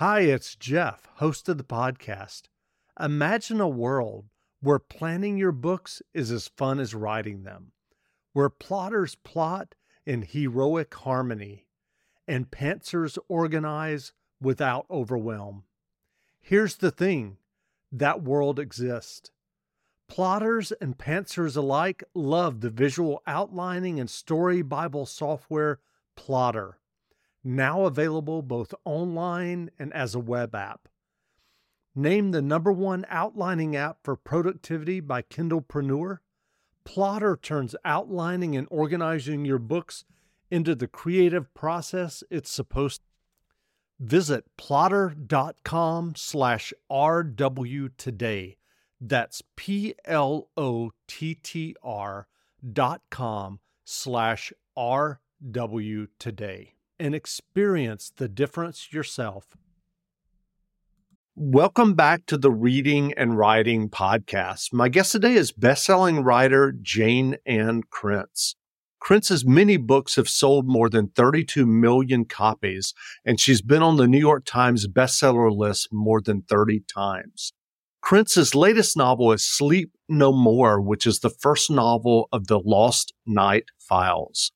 Hi, it's Jeff, host of the podcast. Imagine a world where planning your books is as fun as writing them, where plotters plot in heroic harmony and pantsers organize without overwhelm. Here's the thing that world exists. Plotters and pantsers alike love the visual outlining and story Bible software Plottr, now available both online and as a web app. Named the number one outlining app for productivity by Kindlepreneur, Plottr turns outlining and organizing your books into the creative process it's supposed to. Visit plottr.com slash RW today. That's P L O T T R dot com slash RW today and experience the difference yourself. Welcome back to the Reading and Writing Podcast. My guest today is bestselling writer Jayne Ann Krentz. Krentz's many books have sold more than 32 million copies, and she's been on the New York Times bestseller list more than 30 times. Krentz's latest novel is Sleep No More, which is the first novel of the Lost Night Files.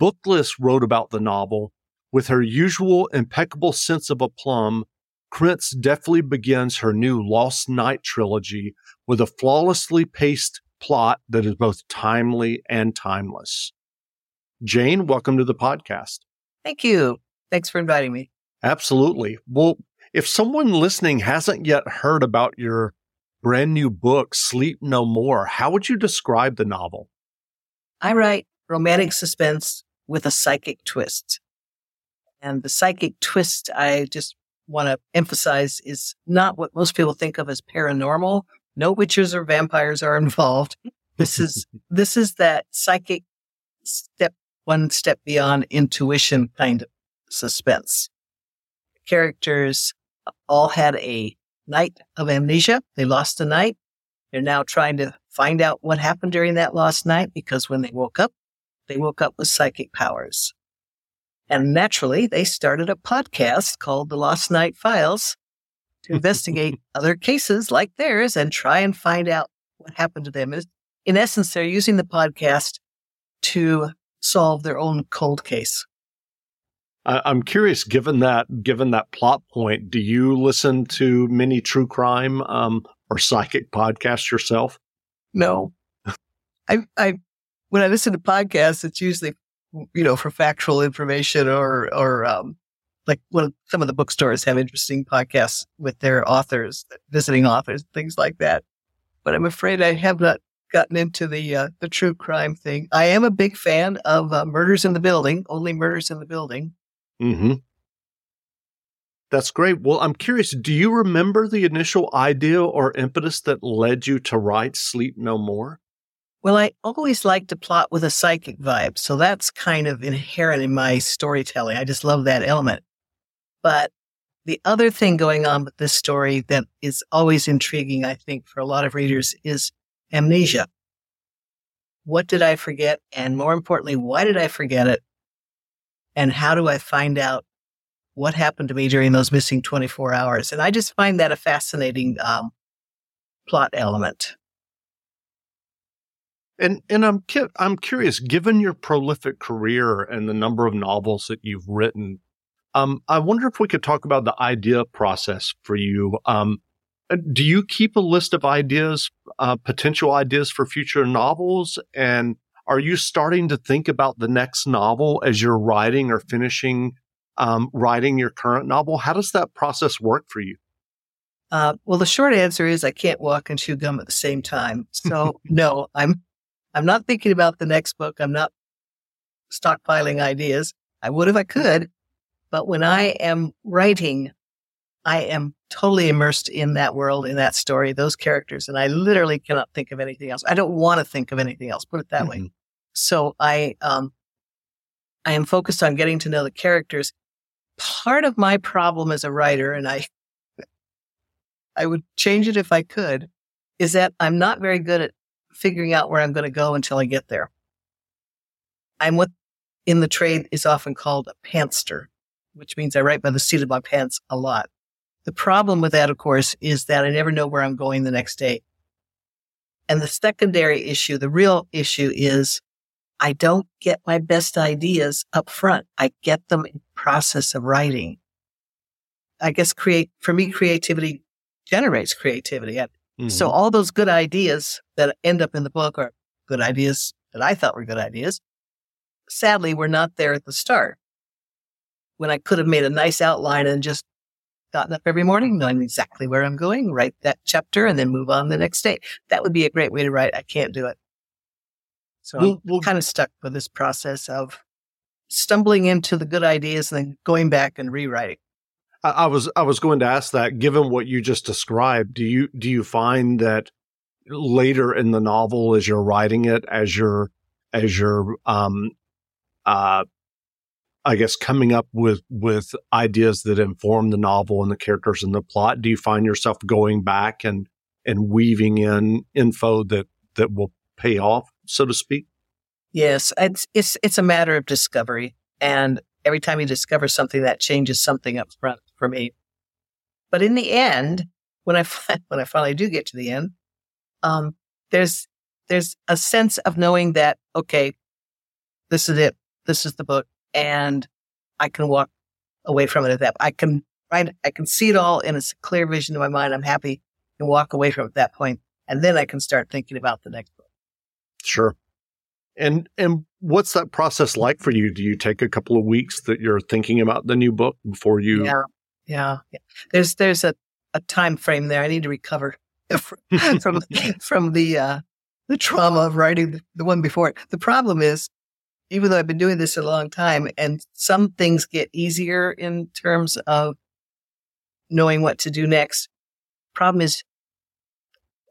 Booklist wrote about the novel. With her usual impeccable sense of aplomb, Krentz deftly begins her new Lost Night trilogy with a flawlessly paced plot that is both timely and timeless. Jayne, welcome to the podcast. Thank you. Thanks for inviting me. Absolutely. Well, if someone listening hasn't yet heard about your brand new book, Sleep No More, how would you describe the novel? I write romantic suspense with a psychic twist. And the psychic twist I just want to emphasize is not what most people think of as paranormal. No witches or vampires are involved. This is, this is that psychic step, one step beyond intuition kind of suspense. Characters all had a night of amnesia. They lost a night. They're now trying to find out what happened during that lost night because when they woke up, they woke up with psychic powers. And naturally, they started a podcast called The Lost Night Files to investigate other cases like theirs and try and find out what happened to them. In essence, they're using the podcast to solve their own cold case. I'm curious, given that given that plot point, do you listen to many true crime um, or psychic podcasts yourself? No, I, I when I listen to podcasts, it's usually you know for factual information or or um, like well, some of the bookstores have interesting podcasts with their authors, visiting authors, things like that. But I'm afraid I have not gotten into the uh, the true crime thing. I am a big fan of uh, Murders in the Building, only Murders in the Building. Hmm. That's great. Well, I'm curious. Do you remember the initial idea or impetus that led you to write Sleep No More? Well, I always like to plot with a psychic vibe, so that's kind of inherent in my storytelling. I just love that element. But the other thing going on with this story that is always intriguing, I think, for a lot of readers is amnesia. What did I forget? And more importantly, why did I forget it? And how do I find out what happened to me during those missing 24 hours? And I just find that a fascinating um, plot element. And and I'm I'm curious, given your prolific career and the number of novels that you've written, um, I wonder if we could talk about the idea process for you. Um, uh, do you keep a list of ideas, uh, potential ideas for future novels? And are you starting to think about the next novel as you're writing or finishing um, writing your current novel? How does that process work for you? Uh, well, the short answer is I can't walk and chew gum at the same time. So no, I'm I'm not thinking about the next book. I'm not stockpiling ideas. I would if I could, but when I am writing, I am totally immersed in that world, in that story, those characters, and I literally cannot think of anything else. I don't want to think of anything else. Put it that mm-hmm. way. So I, um, I am focused on getting to know the characters. Part of my problem as a writer, and I, I would change it if I could, is that I'm not very good at figuring out where I'm going to go until I get there. I'm what in the trade is often called a pantser which means I write by the seat of my pants a lot. The problem with that, of course, is that I never know where I'm going the next day. And the secondary issue, the real issue is I don't get my best ideas up front. I get them in process of writing. I guess create, for me, creativity generates creativity. Mm-hmm. So all those good ideas that end up in the book are good ideas that I thought were good ideas. Sadly, were not there at the start when I could have made a nice outline and just gotten up every morning, knowing exactly where I'm going, write that chapter and then move on the next day. That would be a great way to write. I can't do it. So we'll, I'm we'll, kind of stuck with this process of stumbling into the good ideas and then going back and rewriting. I, was I was going to ask that. Given what you just described, do you do you find that later in the novel, as you're writing it, as you're as you're um, uh, I guess coming up with with ideas that inform the novel and the characters and the plot, do you find yourself going back and and weaving in info that that will pay off, so to speak? Yes, it's it's it's a matter of discovery, and every time you discover something, that changes something up front for me. But in the end, when I when I finally do get to the end, um, there's there's a sense of knowing that okay, this is it, this is the book, and I can walk away from it at that. I can right, I can see it all, and it's a clear vision in my mind. I'm happy and walk away from it at that point, and then I can start thinking about the next book. Sure. And and what's that process like for you? Do you take a couple of weeks that you're thinking about the new book before you? Yeah, yeah. yeah. There's there's a, a time frame there. I need to recover from from the uh, the trauma of writing the, the one before it. The problem is, even though I've been doing this a long time, and some things get easier in terms of knowing what to do next. Problem is,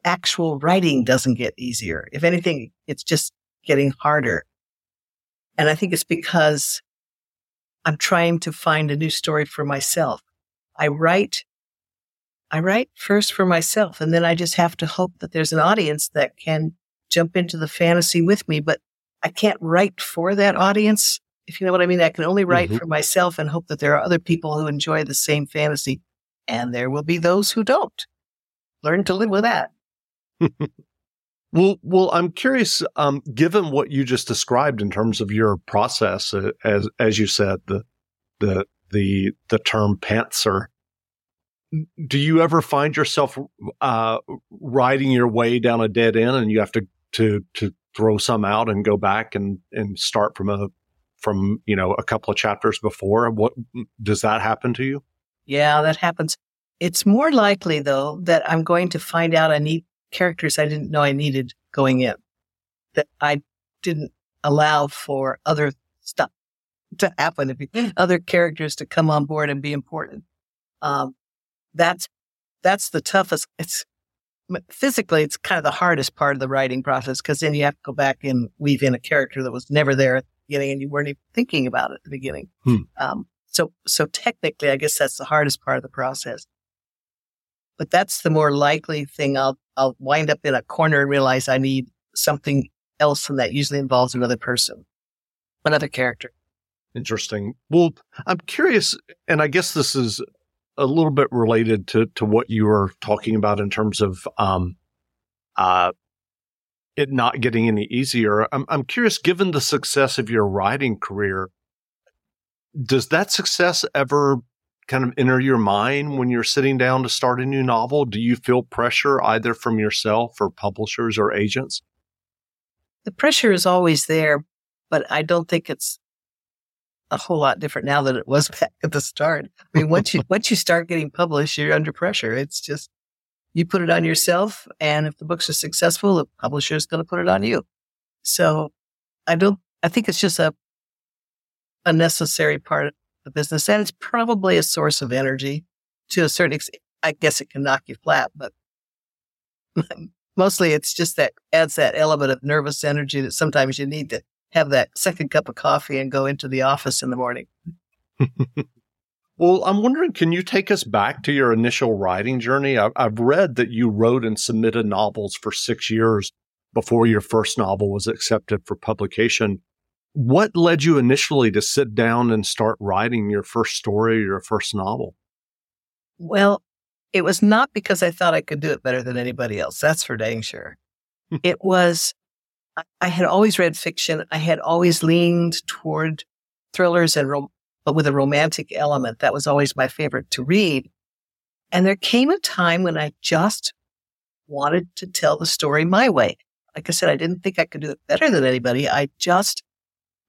actual writing doesn't get easier. If anything, it's just getting harder. And I think it's because I'm trying to find a new story for myself. I write, I write first for myself, and then I just have to hope that there's an audience that can jump into the fantasy with me, but I can't write for that audience. If you know what I mean, I can only write mm-hmm. for myself and hope that there are other people who enjoy the same fantasy. And there will be those who don't. Learn to live with that. Well, well, I'm curious. Um, given what you just described in terms of your process, uh, as as you said, the the the the term pantser, do you ever find yourself uh, riding your way down a dead end, and you have to to to throw some out and go back and and start from a from you know a couple of chapters before? What does that happen to you? Yeah, that happens. It's more likely though that I'm going to find out I need characters I didn't know I needed going in that I didn't allow for other stuff to happen, if other characters to come on board and be important. Um, that's, that's the toughest. It's physically, it's kind of the hardest part of the writing process because then you have to go back and weave in a character that was never there at the beginning and you weren't even thinking about it at the beginning. Hmm. Um, so, so technically, I guess that's the hardest part of the process but that's the more likely thing. I'll, I'll wind up in a corner and realize I need something else. And that usually involves another person, another character. Interesting. Well, I'm curious, and I guess this is a little bit related to, to what you were talking about in terms of, um, uh, it not getting any easier. I'm, I'm curious, given the success of your writing career, does that success ever kind of enter your mind when you're sitting down to start a new novel? Do you feel pressure either from yourself or publishers or agents? The pressure is always there, but I don't think it's a whole lot different now than it was back at the start. I mean, once you once you start getting published, you're under pressure. It's just you put it on yourself, and if the books are successful, the publisher is going to put it on you. So I don't. I think it's just a a necessary part of the business. And it's probably a source of energy to a certain extent. I guess it can knock you flat, but mostly it's just that adds that element of nervous energy that sometimes you need to have that second cup of coffee and go into the office in the morning. well, I'm wondering, can you take us back to your initial writing journey? I've read that you wrote and submitted novels for six years before your first novel was accepted for publication. what led you initially to sit down and start writing your first story or your first novel? Well, it was not because I thought I could do it better than anybody else. That's for dang sure. it was, I had always read fiction. I had always leaned toward thrillers and, rom- but with a romantic element. That was always my favorite to read. And there came a time when I just wanted to tell the story my way. Like I said, I didn't think I could do it better than anybody. I just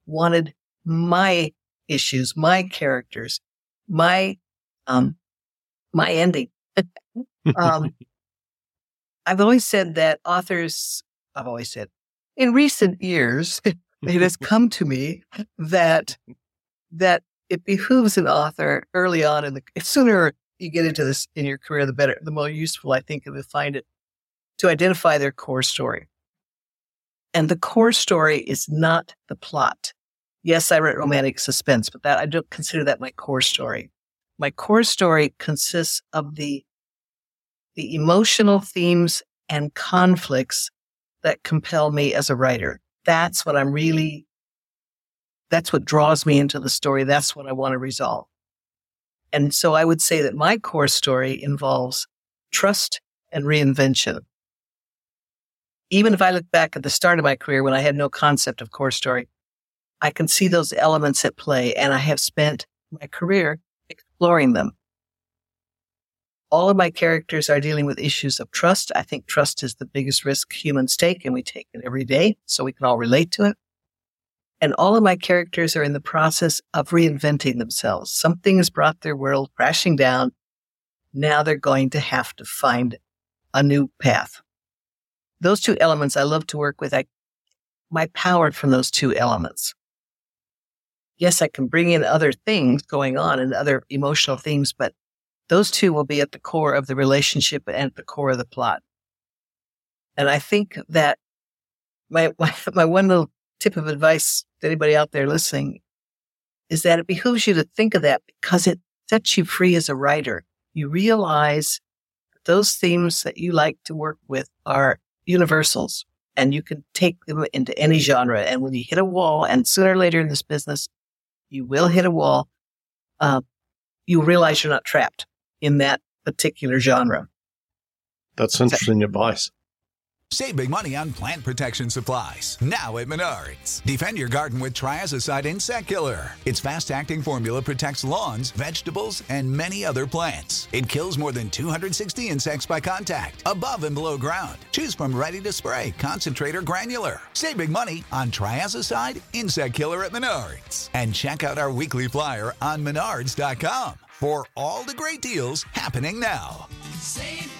wanted my issues, my characters, my, um, my ending. um, I've always said that authors, I've always said in recent years, it has come to me that, that it behooves an author early on in the, sooner you get into this in your career, the better, the more useful I think it will find it to identify their core story. And the core story is not the plot. Yes, I write romantic suspense, but that I don't consider that my core story. My core story consists of the, the emotional themes and conflicts that compel me as a writer. That's what I'm really, that's what draws me into the story. That's what I want to resolve. And so I would say that my core story involves trust and reinvention. Even if I look back at the start of my career when I had no concept of core story, I can see those elements at play and I have spent my career exploring them. All of my characters are dealing with issues of trust. I think trust is the biggest risk humans take and we take it every day. So we can all relate to it. And all of my characters are in the process of reinventing themselves. Something has brought their world crashing down. Now they're going to have to find a new path. Those two elements I love to work with. I, my power from those two elements. Yes, I can bring in other things going on and other emotional themes, but those two will be at the core of the relationship and at the core of the plot. And I think that my, my, my one little tip of advice to anybody out there listening is that it behooves you to think of that because it sets you free as a writer. You realize those themes that you like to work with are universals and you can take them into any genre. And when you hit a wall, and sooner or later in this business, you will hit a wall, uh, you realize you're not trapped in that particular genre. That's interesting advice. Save big money on plant protection supplies. Now at Menards. Defend your garden with Triazicide Insect Killer. Its fast acting formula protects lawns, vegetables, and many other plants. It kills more than 260 insects by contact, above and below ground. Choose from ready to spray, concentrate, or granular. Save big money on Triazicide Insect Killer at Menards. And check out our weekly flyer on Menards.com for all the great deals happening now. Save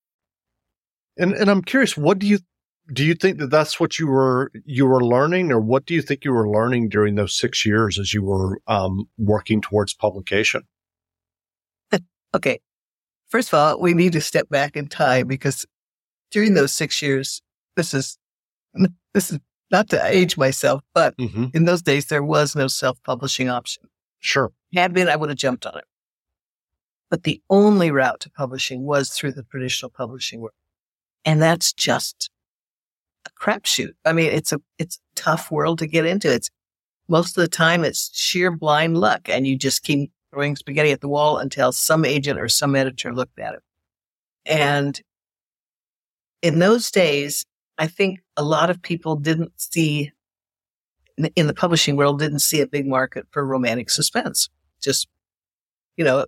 And and I'm curious, what do you do you think that that's what you were you were learning, or what do you think you were learning during those six years as you were um, working towards publication? Okay. First of all, we need to step back in time because during those six years, this is, this is not to age myself, but Mm-hmm. in those days, there was no self-publishing option. Sure. Had been, I would have jumped on it. But the only route to publishing was through the traditional publishing world. And that's just a crapshoot. I mean, it's a, it's a tough world to get into. It's most of the time it's sheer blind luck and you just keep throwing spaghetti at the wall until some agent or some editor looked at it. And in those days, I think a lot of people didn't see in the publishing world didn't see a big market for romantic suspense. Just, you know,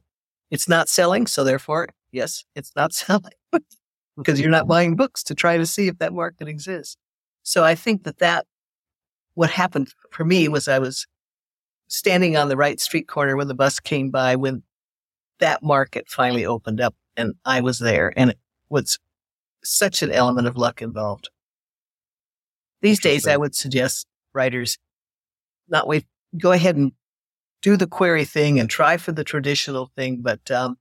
it's not selling. So therefore, yes, it's not selling because you're not buying books to try to see if that market exists. So I think that that what happened for me was I was standing on the right street corner when the bus came by when that market finally opened up and I was there and it was such an element of luck involved. These days, I would suggest writers not wait, go ahead and do the query thing and try for the traditional thing. But um,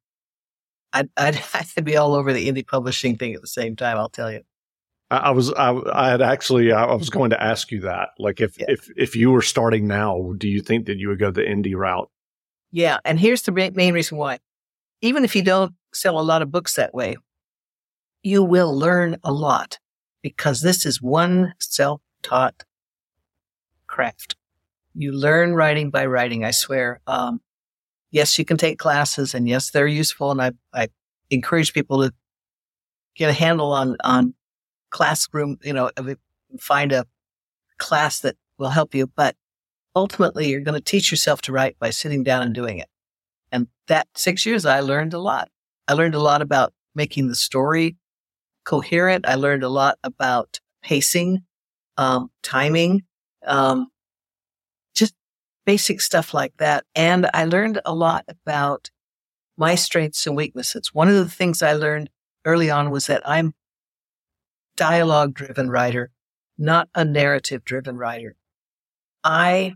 I'd, I'd, I'd be all over the indie publishing thing at the same time. I'll tell you. I, I was I, I had actually I was going to ask you that. Like if Yeah. if if you were starting now, do you think that you would go the indie route? Yeah, and here's the main reason why. Even if you don't sell a lot of books that way, you will learn a lot because this is one self-taught craft. You learn writing by writing, I swear. Um, yes, you can take classes and yes, they're useful. And I, I encourage people to get a handle on, on classroom, you know, find a class that will help you. But ultimately you're going to teach yourself to write by sitting down and doing it. And that six years, I learned a lot. I learned a lot about making the story coherent. I learned a lot about pacing, um, timing, um, basic stuff like that. And I learned a lot about my strengths and weaknesses. One of the things I learned early on was that I'm dialogue driven writer, not a narrative driven writer. I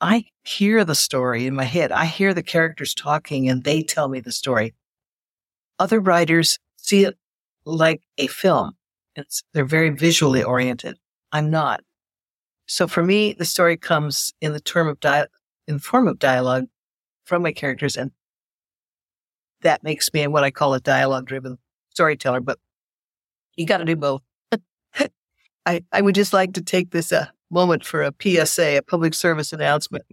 I hear the story in my head. I hear the characters talking and they tell me the story. Other writers see it like a film. It's, they're very visually oriented. I'm not. So for me, the story comes in the term of di- in form of dialogue from my characters. And that makes me what I call a dialogue driven storyteller, but you got to do both. I, I would just like to take this uh, moment for a PSA, a public service announcement.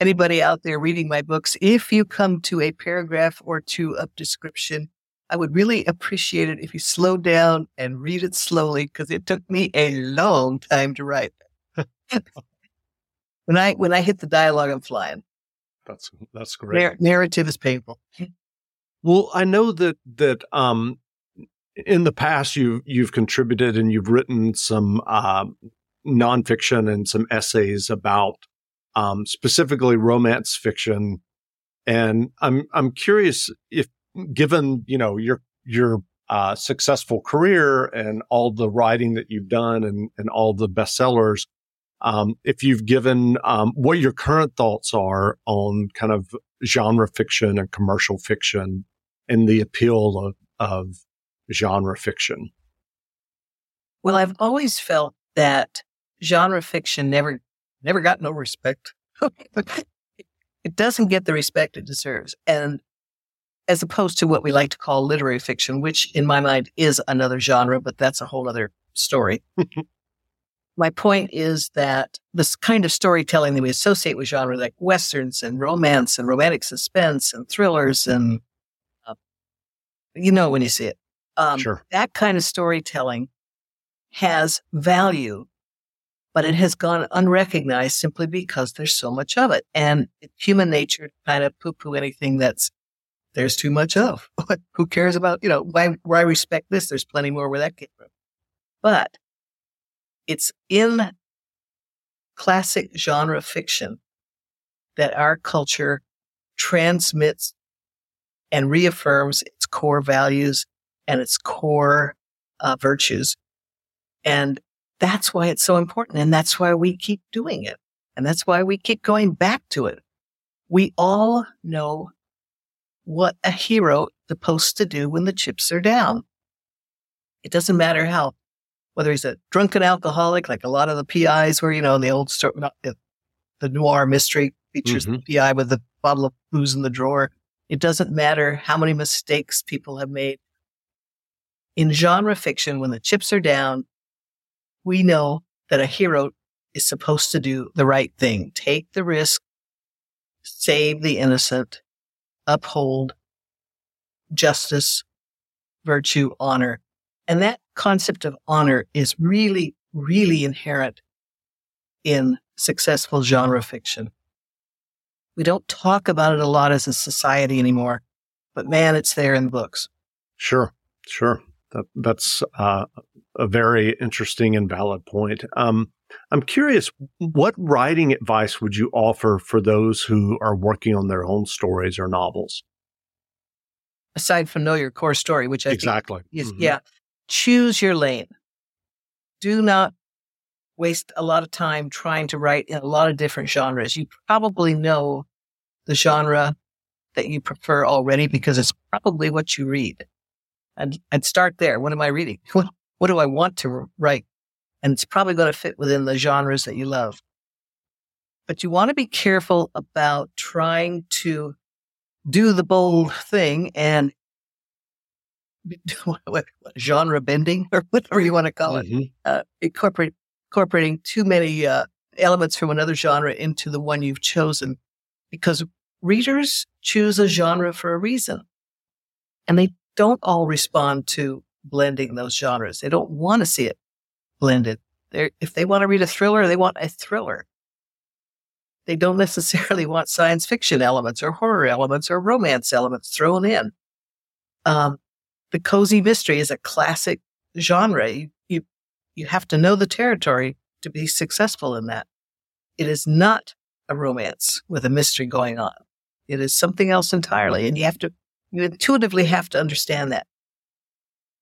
Anybody out there reading my books, if you come to a paragraph or two of description, I would really appreciate it if you slow down and read it slowly because it took me a long time to write. When I when I hit the dialogue, I'm flying. That's that's great. Nar- narrative is painful. Well, I know that that um, in the past you you've contributed and you've written some um, nonfiction and some essays about um, specifically romance fiction, and I'm I'm curious if given you know your your uh, successful career and all the writing that you've done and and all the bestsellers. Um, if you've given um, what your current thoughts are on kind of genre fiction and commercial fiction and the appeal of, of genre fiction. Well, I've always felt that genre fiction never never got no respect. it doesn't get the respect it deserves. And as opposed to what we like to call literary fiction, which in my mind is another genre, but that's a whole other story. my point is that this kind of storytelling that we associate with genre, like westerns and romance and romantic suspense and thrillers, and uh, you know when you see it, um, Sure. that kind of storytelling has value, but it has gone unrecognized simply because there's so much of it, and it's human nature to kind of poo-poo anything that's there's too much of. Who cares about you know why? Why respect this? There's plenty more where that came from, but it's in classic genre fiction that our culture transmits and reaffirms its core values and its core uh, virtues. And that's why it's so important. And that's why we keep doing it. And that's why we keep going back to it. We all know what a hero is supposed to do when the chips are down. It doesn't matter how whether he's a drunken alcoholic, like a lot of the PIs were, you know, in the old story, the, the noir mystery features the mm-hmm. PI with the bottle of booze in the drawer. It doesn't matter how many mistakes people have made. In genre fiction, when the chips are down, we know that a hero is supposed to do the right thing, take the risk, save the innocent, uphold justice, virtue, honor. And that concept of honor is really, really inherent in successful genre fiction. We don't talk about it a lot as a society anymore, but man, it's there in the books. Sure, sure. That, that's uh, a very interesting and valid point. Um, I'm curious, what writing advice would you offer for those who are working on their own stories or novels? Aside from know your core story, which I think exactly. Yes, Mhm. Yeah. Choose your lane. Do not waste a lot of time trying to write in a lot of different genres. You probably know the genre that you prefer already because it's probably what you read. And I'd start there. What am I reading? What, what do I want to write? And it's probably going to fit within the genres that you love. But you want to be careful about trying to do the bold thing and what, genre bending or whatever you want to call it, Mhm. uh, incorporate, incorporating too many uh, elements from another genre into the one you've chosen, because readers choose a genre for a reason, and they don't all respond to blending those genres. They don't want to see it blended. They're, if they want to read a thriller, they want a thriller. They don't necessarily want science fiction elements or horror elements or romance elements thrown in. Um, the cozy mystery is a classic genre. You, you, you have to know the territory to be successful in that. It is not a romance with a mystery going on. It is something else entirely. And you have to, you intuitively have to understand that.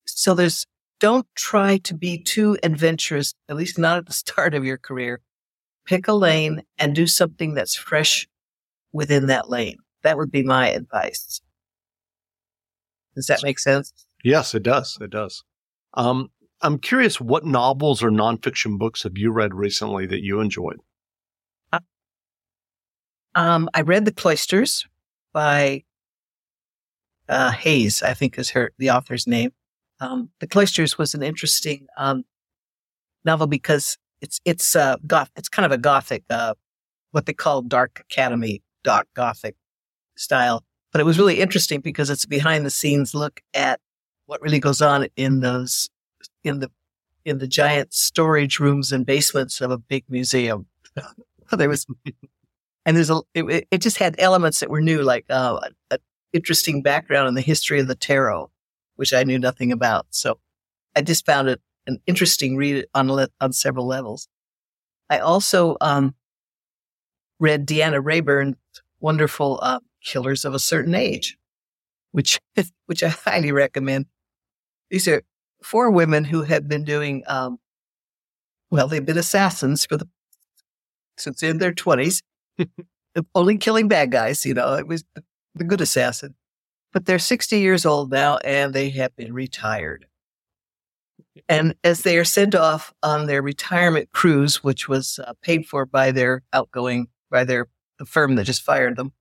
So there's, don't try to be too adventurous, at least not at the start of your career. Pick a lane and do something that's fresh within that lane. That would be my advice. Does that make sense? Yes, it does. It does. Um, I'm curious, what novels or nonfiction books have you read recently that you enjoyed? Um, I read The Cloisters by uh, Hays, I think is her the author's name. Um, the Cloisters was an interesting um, novel because it's it's uh, goth. It's kind of a gothic, uh, what they call dark academy, dark gothic style. But it was really interesting because it's a behind the scenes look at what really goes on in those in the in the giant storage rooms and basements of a big museum. there was and there's a it, it just had elements that were new like uh, an interesting background in the history of the tarot which i knew nothing about so i just found it an interesting read on on several levels i also um, read Deanna Raybourn's wonderful uh, killers of a certain age which which i highly recommend these are four women who had been doing um, well they've been assassins for the since in their 20s only killing bad guys. You know, it was the, the good assassin. But they're 60 years old now and they have been retired. And as they are sent off on their retirement cruise, which was uh, paid for by their outgoing, by their the firm that just fired them,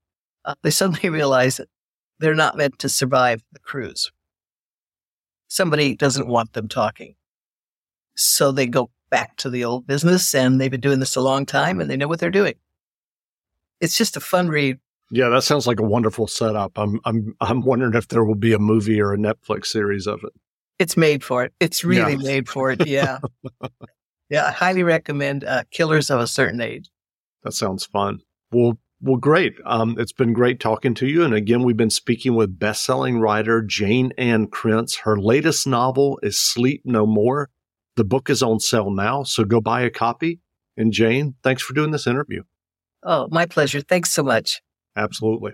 uh, they suddenly realize that they're not meant to survive the cruise. Somebody doesn't want them talking. So they go back to the old business and they've been doing this a long time and they know what they're doing it's just a fun read. Yeah, that sounds like a wonderful setup. I'm I'm I'm wondering if there will be a movie or a Netflix series of it. It's made for it. It's really Yeah. made for it. Yeah. yeah. I highly recommend uh, Killers of a Certain Age. That sounds fun. Well, well, great. Um, it's been great talking to you. And again, we've been speaking with best-selling writer Jayne Ann Krentz. Her latest novel is Sleep No More. The book is on sale now, so go buy a copy. And Jayne, thanks for doing this interview. Oh, my pleasure. Thanks so much. Absolutely.